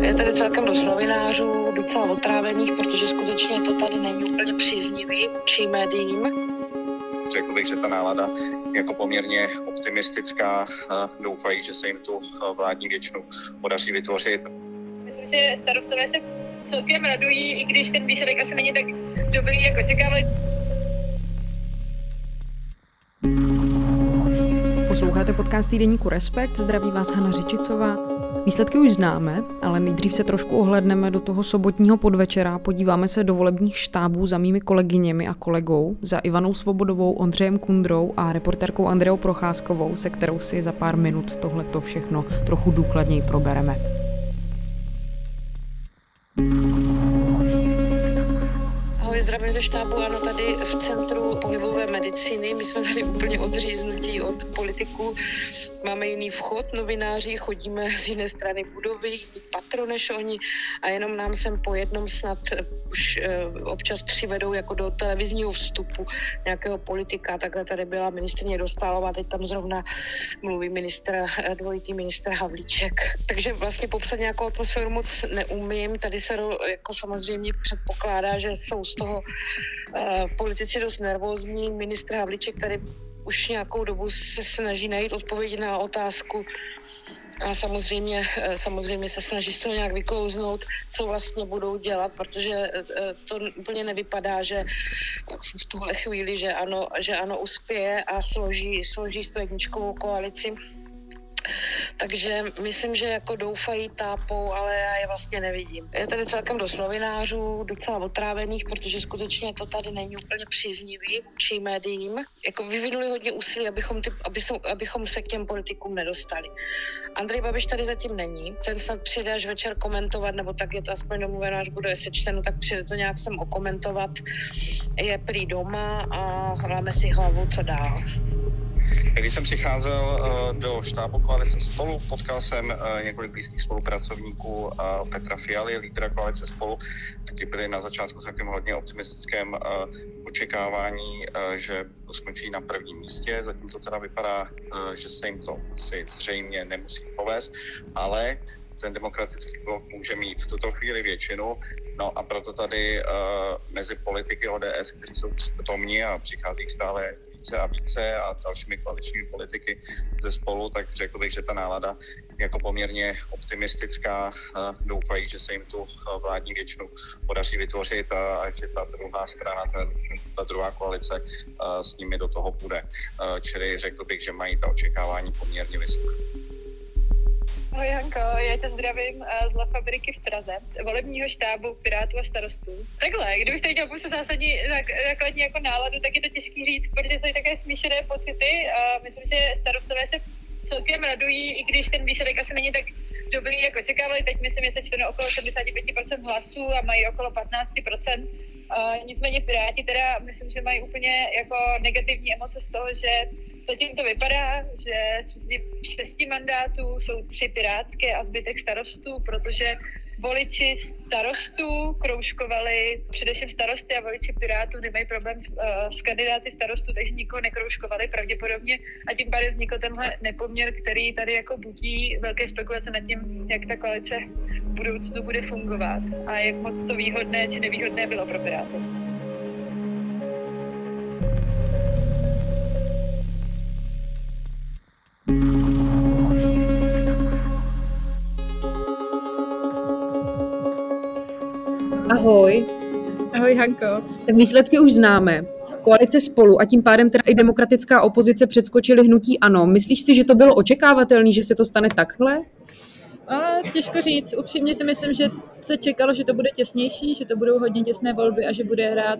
Je tady celkem dost novinářů, docela otrávených, protože skutečně to tady není úplně příznivý či médiím. Řekl bych, že ta nálada jako poměrně optimistická. Doufají, že se jim tu vládní většinu podaří vytvořit. Myslím, že starostové se celkem radují, i když ten výsledek asi není tak dobrý, jako čekávali. Posloucháte podcast týdeníku Respekt, zdraví vás Hana Řičicová. Výsledky už známe, ale nejdřív se trošku ohledneme do toho sobotního podvečera, podíváme se do volebních štábů za mými kolegyněmi a kolegou, za Ivanou Svobodovou, Ondřejem Kundrou a reportérkou Andreou Procházkovou, se kterou si za pár minut tohleto všechno trochu důkladněji probereme. Zdravím ze štábu, ano, tady v centru pohybové medicíny. My jsme tady úplně odříznutí od politiků. Máme jiný vchod, novináři, chodíme z jiné strany budovy, patro než oni a jenom nám sem po jednom snad už e, občas přivedou jako do televizního vstupu nějakého politika. Takhle tady byla ministrně Dostálová, teď tam zrovna mluví ministr, eh, dvojitý ministr Havlíček. Takže vlastně popsat nějakou atmosféru moc neumím. Tady se jako samozřejmě předpokládá, že jsou z toho politici dost nervózní. Ministr Havlíček tady už nějakou dobu se snaží najít odpovědi na otázku a samozřejmě, eh, samozřejmě se snaží z toho nějak vyklouznout, co vlastně budou dělat, protože eh, to úplně nevypadá, že v tuhle chvíli, že ano, že ano uspěje a složí, složí jedničkovou koalici takže myslím, že jako doufají, tápou, ale já je vlastně nevidím. Je tady celkem dost novinářů, docela otrávených, protože skutečně to tady není úplně příznivý vůči médiím. Jako vyvinuli hodně úsilí, abychom, ty, aby jsou, abychom se k těm politikům nedostali. Andrej Babiš tady zatím není. Ten snad přijde až večer komentovat, nebo tak je to aspoň domluveno, až bude sečteno, tak přijde to nějak sem okomentovat. Je prý doma a hráme si hlavu, co dál. Když jsem přicházel uh, do štábu koalice spolu, potkal jsem uh, několik blízkých spolupracovníků uh, Petra Fialy, lídra koalice spolu, taky byli na začátku takovým hodně optimistickém očekávání, že skončí na prvním místě. Zatím to teda vypadá, že se jim to asi zřejmě nemusí povést, ale ten demokratický blok může mít v tuto chvíli většinu, no a proto tady uh, mezi politiky ODS, kteří jsou přítomní a přichází stále více a více a dalšími koaličními politiky ze spolu, tak řekl bych, že ta nálada jako poměrně optimistická. Doufají, že se jim tu vládní většinu podaří vytvořit a že ta druhá strana, ta, ta druhá koalice s nimi do toho půjde. Čili řekl bych, že mají ta očekávání poměrně vysoká. Ahoj Janko, já tě zdravím eh, z La Fabriky v Praze, volebního štábu Pirátů a starostů. Takhle, kdybych tady chtěl pustit zásadní základní jako náladu, tak je to těžký říct, protože jsou také smíšené pocity a myslím, že starostové se celkem radují, i když ten výsledek asi není tak dobrý, jako čekávali. Teď myslím, že se čteno okolo 75% hlasů a mají okolo 15%. Uh, nicméně Piráti teda myslím, že mají úplně jako negativní emoce z toho, že zatím to vypadá, že z šesti mandátů jsou tři pirátské a zbytek starostů, protože voliči starostů kroužkovali, především starosty a voliči Pirátů nemají problém s, uh, s kandidáty starostů, takže nikoho nekroužkovali pravděpodobně a tím pádem vznikl tenhle nepoměr, který tady jako budí velké spekulace nad tím, jak ta koalice v budoucnu bude fungovat a jak moc to výhodné či nevýhodné bylo pro Piráty. Ahoj Hanko. Tak výsledky už známe. Koalice spolu a tím pádem teda i demokratická opozice předskočily hnutí ano. Myslíš si, že to bylo očekávatelné, že se to stane takhle? A těžko říct. Upřímně si myslím, že se čekalo, že to bude těsnější, že to budou hodně těsné volby a že bude hrát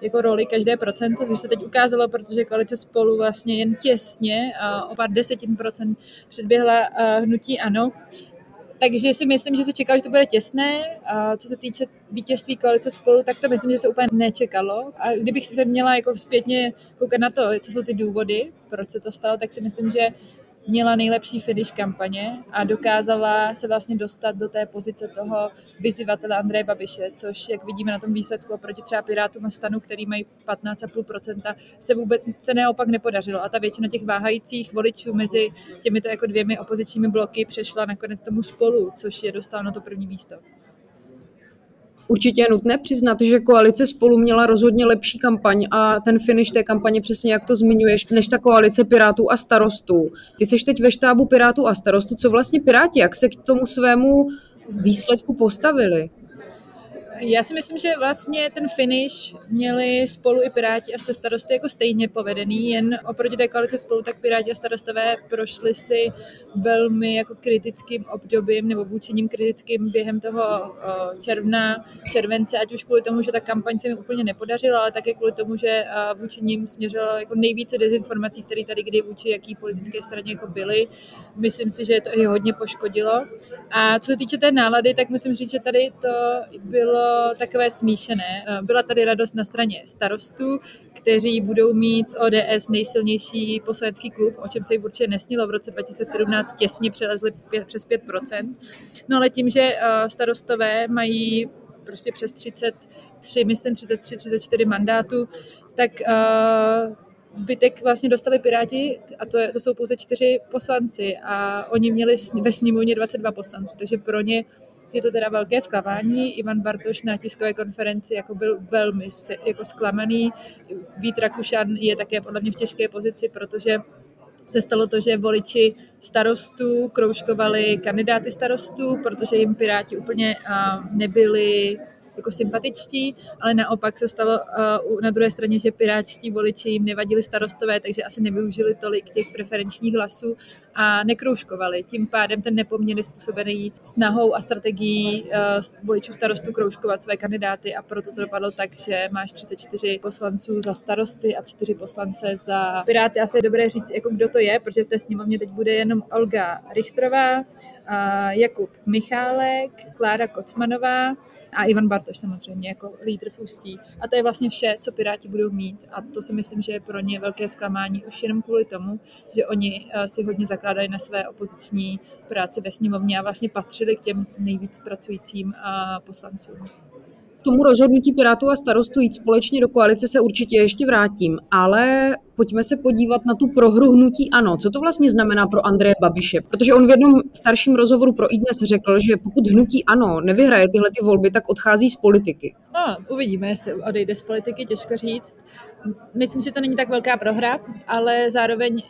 jako roli každé procento, což se teď ukázalo, protože koalice spolu vlastně jen těsně a o pár desetin procent předběhla hnutí ano. Takže si myslím, že se čekalo, že to bude těsné. A co se týče vítězství koalice spolu, tak to myslím, že se úplně nečekalo. A kdybych se měla jako zpětně koukat na to, co jsou ty důvody, proč se to stalo, tak si myslím, že měla nejlepší finish kampaně a dokázala se vlastně dostat do té pozice toho vyzývatele Andreje Babiše, což, jak vidíme na tom výsledku oproti třeba Pirátům a stanu, který mají 15,5%, se vůbec se neopak nepodařilo. A ta většina těch váhajících voličů mezi těmito jako dvěmi opozičními bloky přešla nakonec tomu spolu, což je dostal na to první místo. Určitě je nutné přiznat, že koalice spolu měla rozhodně lepší kampaň a ten finish té kampaně přesně jak to zmiňuješ, než ta koalice Pirátů a starostů. Ty jsi teď ve štábu Pirátů a starostů, co vlastně Piráti, jak se k tomu svému výsledku postavili? Já si myslím, že vlastně ten finish měli spolu i Piráti a starosty jako stejně povedený, jen oproti té koalici spolu, tak Piráti a starostové prošli si velmi jako kritickým obdobím nebo vůči ním kritickým během toho června, července, ať už kvůli tomu, že ta kampaň se mi úplně nepodařila, ale také kvůli tomu, že vůči ním směřilo jako nejvíce dezinformací, které tady kdy vůči jaký politické straně jako byly. Myslím si, že to i hodně poškodilo. A co se týče té nálady, tak musím říct, že tady to bylo takové smíšené. Eh, byla tady radost na straně starostů, kteří budou mít z ODS nejsilnější poslanecký klub, o čem se jim určitě nesnilo. V roce 2017 těsně přelezli přes 5%. No ale tím, že eh, starostové mají prostě přes 33, myslím 33, 34 mandátů, tak uh, zbytek vlastně dostali Piráti a to, je, to jsou pouze čtyři poslanci a oni měli ve sněmovně 22 poslanců, takže pro ně je to teda velké zklamání. Ivan Bartoš na tiskové konferenci jako byl velmi jako zklamaný. Vít Rakušan je také podle mě v těžké pozici, protože se stalo to, že voliči starostů kroužkovali kandidáty starostů, protože jim Piráti úplně nebyli jako sympatičtí, ale naopak se stalo uh, na druhé straně, že pirátští voliči jim nevadili starostové, takže asi nevyužili tolik těch preferenčních hlasů a nekroužkovali. Tím pádem ten nepoměr způsobený snahou a strategií uh, voličů starostů kroužkovat své kandidáty a proto to dopadlo tak, že máš 34 poslanců za starosty a 4 poslance za Piráty. Asi je dobré říct, jako kdo to je, protože v té sněmovně teď bude jenom Olga Richtrová, Jakub Michálek, Klára Kocmanová, a Ivan Bartoš samozřejmě jako lídr v Ústí. A to je vlastně vše, co Piráti budou mít a to si myslím, že je pro ně velké zklamání už jenom kvůli tomu, že oni eh, si hodně zakládají na své opoziční práci ve sněmovně a vlastně patřili k těm nejvíc pracujícím poslancům tomu rozhodnutí Pirátů a starostů jít společně do koalice se určitě ještě vrátím, ale pojďme se podívat na tu prohru hnutí ANO. Co to vlastně znamená pro Andreje Babiše? Protože on v jednom starším rozhovoru pro iDnes řekl, že pokud hnutí ANO nevyhraje tyhle ty volby, tak odchází z politiky. No, uvidíme, jestli odejde z politiky, těžko říct. Myslím, že to není tak velká prohra, ale zároveň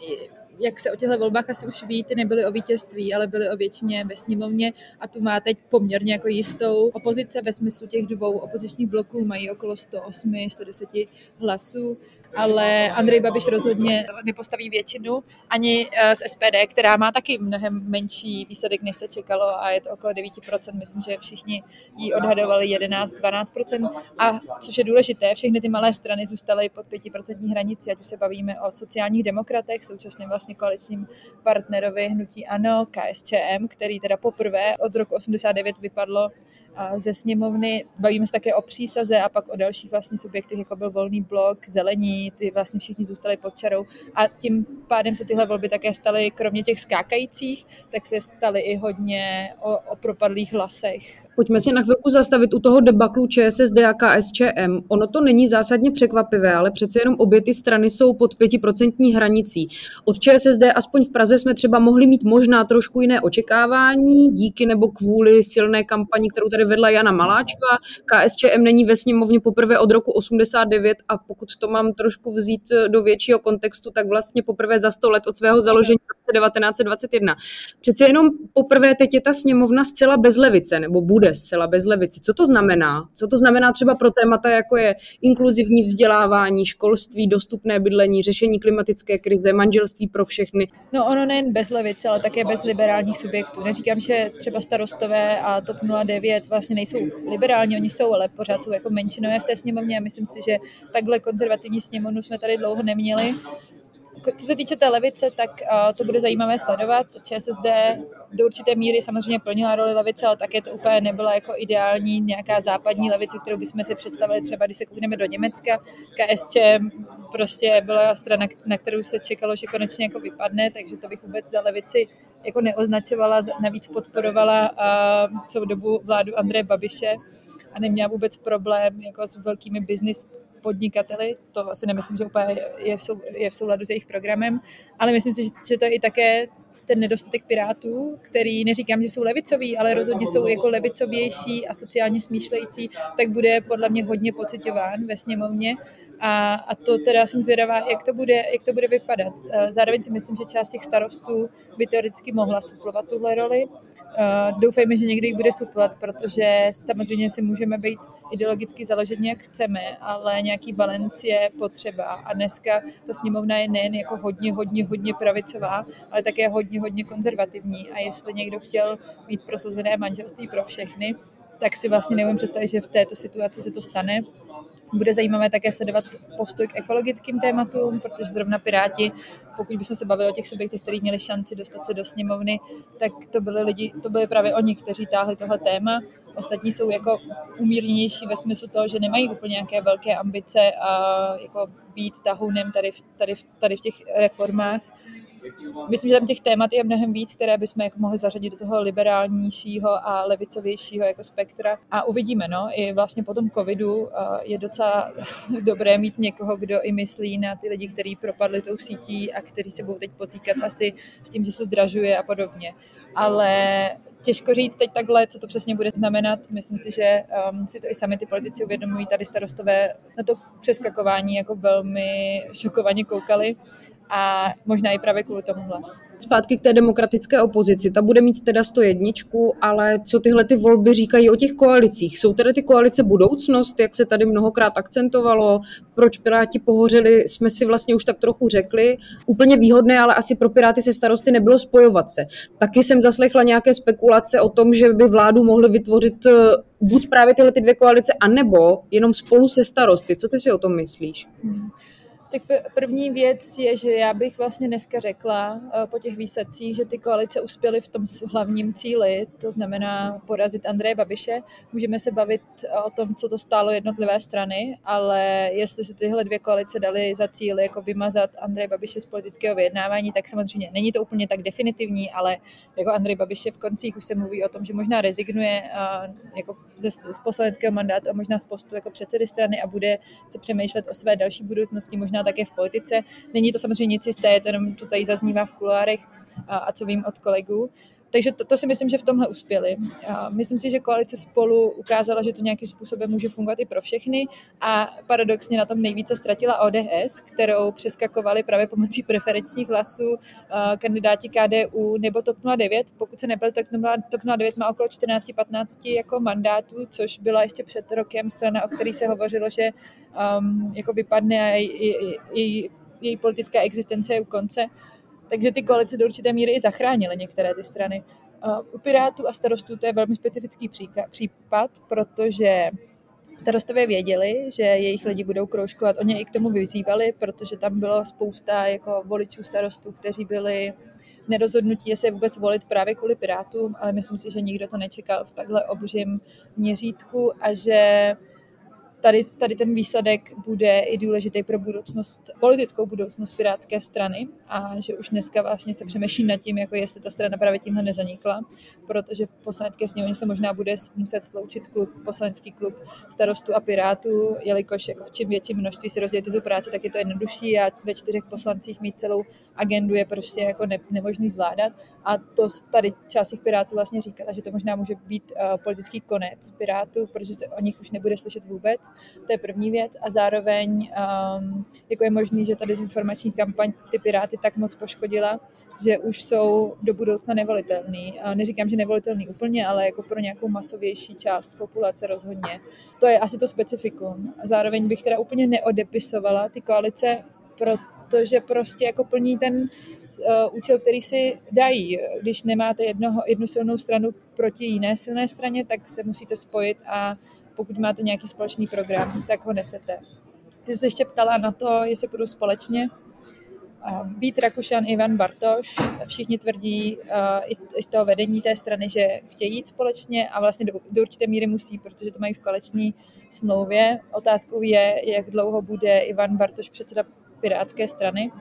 jak se o těchto volbách asi už ví, ty nebyly o vítězství, ale byly o většině ve sněmovně. A tu má teď poměrně jako jistou opozice ve smyslu těch dvou opozičních bloků, mají okolo 108, 110 hlasů, ale Andrej Babiš rozhodně nepostaví většinu, ani eh, z SPD, která má taky mnohem menší výsledek, než se čekalo. A je to okolo 9%, myslím, že všichni ji odhadovali 11-12% a což je důležité, všechny ty malé strany zůstaly pod 5% hranici, ať už se bavíme o sociálních demokratech, současně vlastně vlastně koaličním partnerovi hnutí ANO, KSČM, který teda poprvé od roku 89 vypadlo ze sněmovny. Bavíme se také o přísaze a pak o dalších vlastně subjektech, jako byl Volný blok, Zelení, ty vlastně všichni zůstali pod čarou a tím pádem se tyhle volby také staly, kromě těch skákajících, tak se staly i hodně o, o propadlých hlasech. Pojďme si na chvilku zastavit u toho debaklu ČSSD a KSČM. Ono to není zásadně překvapivé, ale přece jenom obě ty strany jsou pod pětiprocentní hranicí. Od ČSSD aspoň v Praze jsme třeba mohli mít možná trošku jiné očekávání díky nebo kvůli silné kampani, kterou tady vedla Jana Maláčová. KSČM není ve sněmovně poprvé od roku 89 a pokud to mám trošku vzít do většího kontextu, tak vlastně poprvé za 100 let od svého založení v 1921. Přece jenom poprvé teď je ta sněmovna zcela bez levice, nebo bude zcela bez levice. Co to znamená? Co to znamená třeba pro témata, jako je inkluzivní vzdělávání, školství, dostupné bydlení, řešení klimatické krize, manželství pro všechny? No ono nejen bez levice, ale také bez liberálních subjektů. Neříkám, že třeba starostové a TOP 09 vlastně nejsou liberální, oni jsou, ale pořád jsou jako menšinové v té sněmovně a myslím si, že takhle konzervativní sněmovnu jsme tady dlouho neměli. Co se týče té levice, tak uh, to bude zajímavé sledovat. ČSSD do určité míry samozřejmě plnila roli levice, ale také to úplně nebyla jako ideální nějaká západní levice, kterou bychom si představili třeba, když se koukneme do Německa. KSČ prostě byla strana, na kterou se čekalo, že konečně jako vypadne, takže to bych vůbec za levici jako neoznačovala, navíc podporovala celou dobu vládu Andreje Babiše a neměla vůbec problém jako s velkými business podnikateli, to asi nemyslím, že úplně je v, souladu s jejich programem, ale myslím si, že to je i také ten nedostatek pirátů, který neříkám, že jsou levicoví, ale rozhodně jsou jako levicovější a sociálně smýšlející, tak bude podle mě hodně pocitován ve sněmovně a, a to teda jsem zvědavá, jak to, bude, jak to bude vypadat. Eh, zároveň si myslím, že část těch starostů by teoreticky mohla suplovat tuhle roli. Eh, doufejme, že někdy jich bude suplovat, protože samozřejmě si můžeme být ideologicky založeni, jak chceme, ale nějaký balanc je potřeba. A dneska ta sněmovna je nejen jako hodně, hodně, hodně pravicová, ale také hodně, hodně konzervativní. A jestli někdo chtěl mít prosazené manželství pro všechny, tak si vlastně nevím představit, že v této situaci se to stane. Bude zajímavé také sledovat postoj k ekologickým tématům, protože zrovna Piráti, pokud bychom se bavili o těch subjektech, kteří měli šanci dostat se do sněmovny, tak to byly lidi, to byly právě oni, kteří táhli tohle téma. Ostatní jsou jako umírněnější ve smyslu toho, že nemají úplně nějaké velké ambice a jako být tahounem tady v, tady, v, tady v těch reformách myslím, že tam těch témat je mnohem víc, které bychom jako mohli zařadit do toho liberálnějšího a levicovějšího jako spektra. A uvidíme, no, i vlastně po tom covidu je docela dobré mít někoho, kdo i myslí na ty lidi, kteří propadli tou sítí a kteří se budou teď potýkat asi s tím, že se zdražuje a podobně. Ale těžko říct teď takhle, co to přesně bude znamenat. Myslím si, že um, si to i sami ty politici uvědomují. Tady starostové na to přeskakování jako velmi šokovaně koukali a možná i právě kvůli tomuhle. Zpátky k té demokratické opozici. Ta bude mít teda 101, ale co tyhle ty volby říkají o těch koalicích? Jsou tedy ty koalice budoucnost, jak se tady mnohokrát akcentovalo? Proč Piráti pohořili, jsme si vlastně už tak trochu řekli. Úplně výhodné, ale asi pro Piráty se starosty nebylo spojovat se. Taky jsem zaslechla nějaké spekulace o tom, že by vládu mohly vytvořit eh, buď právě tyhle ty dvě koalice, anebo jenom spolu se starosty. Co ty si o tom myslíš? Hmm. Tak první věc je, že já bych vlastně dneska řekla eh, po těch výsledcích, že ty koalice uspěly v tom hlavním cíli, to znamená porazit Andreje Babiše. Můžeme se bavit eh, o tom, co to stálo jednotlivé strany, ale jestli si tyhle dvě koalice dali za cíl jako vymazat Andreje Babiše z politického vyjednávání, tak samozřejmě není to úplně tak definitivní, ale jako Andrej Babiše v koncích už se mluví o tom, že možná rezignuje eh, jako ze, z poslaneckého mandátu a možná z postu jako předsedy strany a bude se přemýšlet o své další budoucnosti, možná možná také v politice. Není to samozřejmě nic jisté, to jenom to tady zaznívá v kuloárech a, a co vím od kolegů. Takže to, to si myslím, že v tomhle uspěli. Myslím si, že koalice spolu ukázala, že to nějakým způsobem může fungovat i pro všechny a paradoxně na tom nejvíce ztratila ODS, kterou přeskakovali právě pomocí preferenčních hlasů kandidáti KDU nebo TOP 09. Pokud se nebyl, tak TOP 09 má okolo 14-15 jako mandátů, což byla ještě před rokem strana, o který se hovořilo, že um, jako vypadne a její, její politická existence je u konce. Takže ty koalice do určité míry i zachránily některé ty strany. U Pirátů a starostů to je velmi specifický případ, protože starostové věděli, že jejich lidi budou kroužkovat. Oni i k tomu vyzývali, protože tam bylo spousta jako voličů starostů, kteří byli nerozhodnutí, jestli je vůbec volit právě kvůli Pirátům, ale myslím si, že nikdo to nečekal v takhle obřím měřítku a že tady, tady ten výsledek bude i důležitý pro budoucnost, politickou budoucnost Pirátské strany a že už dneska vlastně se přemýšlí nad tím, jako jestli ta strana právě tímhle nezanikla, protože v poslanecké sněmovně se možná bude muset sloučit klub, poslanecký klub starostů a pirátů, jelikož jako v čím větším množství si rozdělit tu práci, tak je to jednodušší a ve čtyřech poslancích mít celou agendu je prostě jako ne, nemožný zvládat. A to tady část těch pirátů vlastně říkala, že to možná může být uh, politický konec pirátů, protože se o nich už nebude slyšet vůbec to je první věc. A zároveň um, jako je možný, že ta dezinformační kampaň ty Piráty tak moc poškodila, že už jsou do budoucna nevolitelný. A neříkám, že nevolitelný úplně, ale jako pro nějakou masovější část populace rozhodně. To je asi to specifikum. Zároveň bych teda úplně neodepisovala ty koalice protože prostě jako plní ten uh, účel, který si dají. Když nemáte jednoho, jednu silnou stranu proti jiné silné straně, tak se musíte spojit a pokud máte nějaký společný program, tak ho nesete. Ty jsi se ještě ptala na to, jestli budou společně. Vít Rakušan, Ivan Bartoš, všichni tvrdí i z toho vedení té strany, že chtějí jít společně a vlastně do, do určité míry musí, protože to mají v koleční smlouvě. Otázkou je, jak dlouho bude Ivan Bartoš předseda Pirátské strany.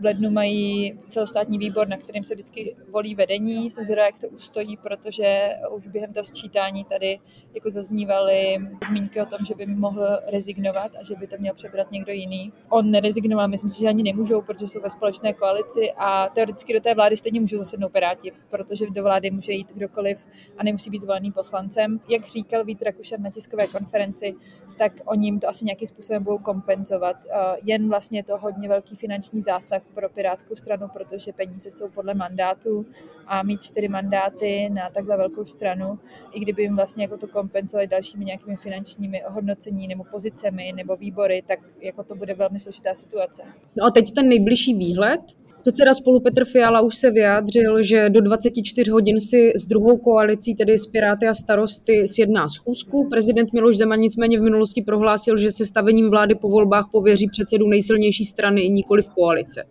V lednu mají celostátní výbor, na kterém se vždycky volí vedení. Jsem zvědavá, jak to ustojí, protože už během toho sčítání tady jako zaznívaly zmínky o tom, že by mohl rezignovat a že by to měl přebrat někdo jiný. On nerezignoval, myslím si, že ani nemůžou, protože jsou ve společné koalici a teoreticky do té vlády stejně můžou zasednout Piráti, protože do vlády může jít kdokoliv a nemusí být zvolený poslancem. Jak říkal Vít Rakušan na tiskové konferenci, tak oni jim to asi nějakým způsobem budou kompenzovat. Jen vlastně to hodně velký finanční zásah pro Pirátskou stranu, protože peníze jsou podle mandátu a mít čtyři mandáty na takhle velkou stranu, i kdyby jim vlastně jako to kompenzovali dalšími nějakými finančními ohodnocení nebo pozicemi nebo výbory, tak jako to bude velmi složitá situace. No a teď ten nejbližší výhled, Předseda spolu Petr Fiala už se vyjádřil, že do 24 hodin si s druhou koalicí, tedy s Piráty a starosty, sjedná schůzku. Prezident Miloš Zeman nicméně v minulosti prohlásil, že se stavením vlády po volbách pověří předsedu nejsilnější strany, nikoli v koalice.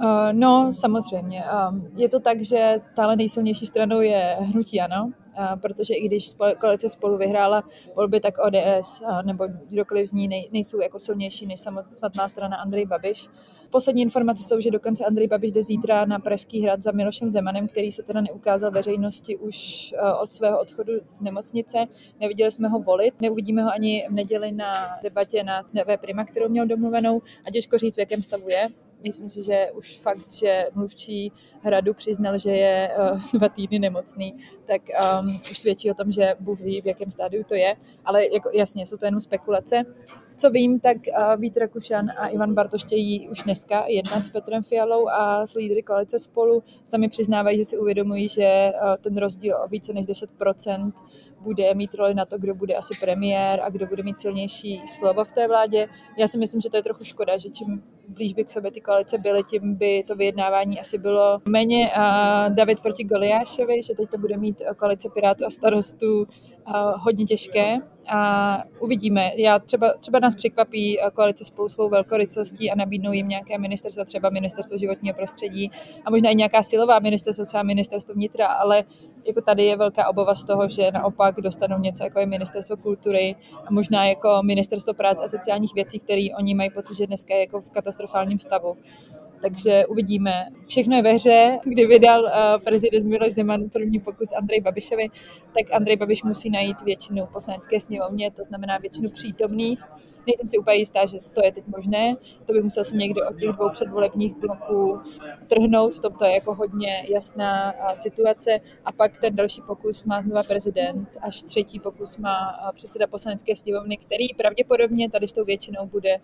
Uh, no, samozřejmě. Um, je to tak, že stále nejsilnější stranou je hnutí ano, protože i když koalice spolu vyhrála volby, tak ODS nebo kdokoliv z ní nejsou jako silnější než samotná strana Andrej Babiš. Poslední informace jsou, že dokonce Andrej Babiš jde zítra na Pražský hrad za Milošem Zemanem, který se teda neukázal veřejnosti už od svého odchodu nemocnice. Neviděli jsme ho volit, neuvidíme ho ani v neděli na debatě na TV Prima, kterou měl domluvenou a těžko říct, v jakém stavu je myslím si, že už fakt, že mluvčí hradu přiznal, že je uh, dva týdny nemocný, tak um, už svědčí o tom, že Bůh ví, v jakém stádiu to je. Ale jako, jasně, jsou to jenom spekulace. Co vím, tak uh, Vít Rakušan a Ivan Bartoš chtějí už dneska jednat s Petrem Fialou a s lídry koalice spolu. Sami přiznávají, že si uvědomují, že uh, ten rozdíl o více než 10% bude mít roli na to, kdo bude asi premiér a kdo bude mít silnější slovo v té vládě. Já si myslím, že to je trochu škoda, že čím blíž by k sobě ty koalice byly, tím by to vyjednávání asi bylo méně. Uh, David proti Goliášovi, že teď to bude mít koalice Pirátů a starostů uh, hodně těžké a uvidíme. Já třeba, třeba nás překvapí koalice spolu svou velkorysostí a nabídnou jim nějaké ministerstvo, třeba ministerstvo životního prostředí a možná i nějaká silová ministerstvo, třeba ministerstvo vnitra, ale jako tady je velká obava z toho, že naopak dostanou něco jako je ministerstvo kultury a možná jako ministerstvo práce a sociálních věcí, které oni mají pocit, že dneska je jako v katastrofálním stavu. Takže uvidíme. Všechno je ve hře. Kdy vydal uh, prezident Miloš Zeman první pokus Andrej Babišovi, tak Andrej Babiš musí najít většinu v poslanecké sněmovně, to znamená většinu přítomných. Nejsem si úplně jistá, že to je teď možné. To by musel se někdo od těch dvou předvolebních bloků trhnout. To, to je jako hodně jasná uh, situace. A pak ten další pokus má znova prezident, až třetí pokus má uh, předseda poslanecké sněmovny, který pravděpodobně tady s tou většinou bude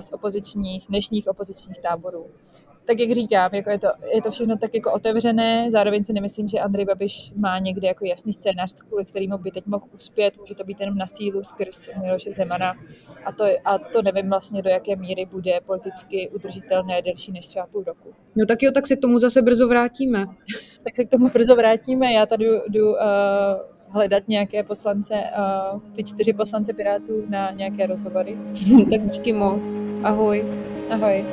z opozičních, dnešních opozičních táborů. Tak jak říkám, jako je, to, je to všechno tak jako otevřené, zároveň si nemyslím, že Andrej Babiš má někde jako jasný scénář, kvůli kterému by teď mohl uspět, může to být jenom na sílu skrz Miloše Zemana a to, a to nevím vlastně, do jaké míry bude politicky udržitelné delší než třeba půl roku. No tak jo, tak se k tomu zase brzo vrátíme. tak se k tomu brzo vrátíme, já tady jdu uh, hledat nějaké poslance, uh, ty čtyři poslance Pirátů na nějaké rozhovory. tak díky moc. Ahoj. Ahoj.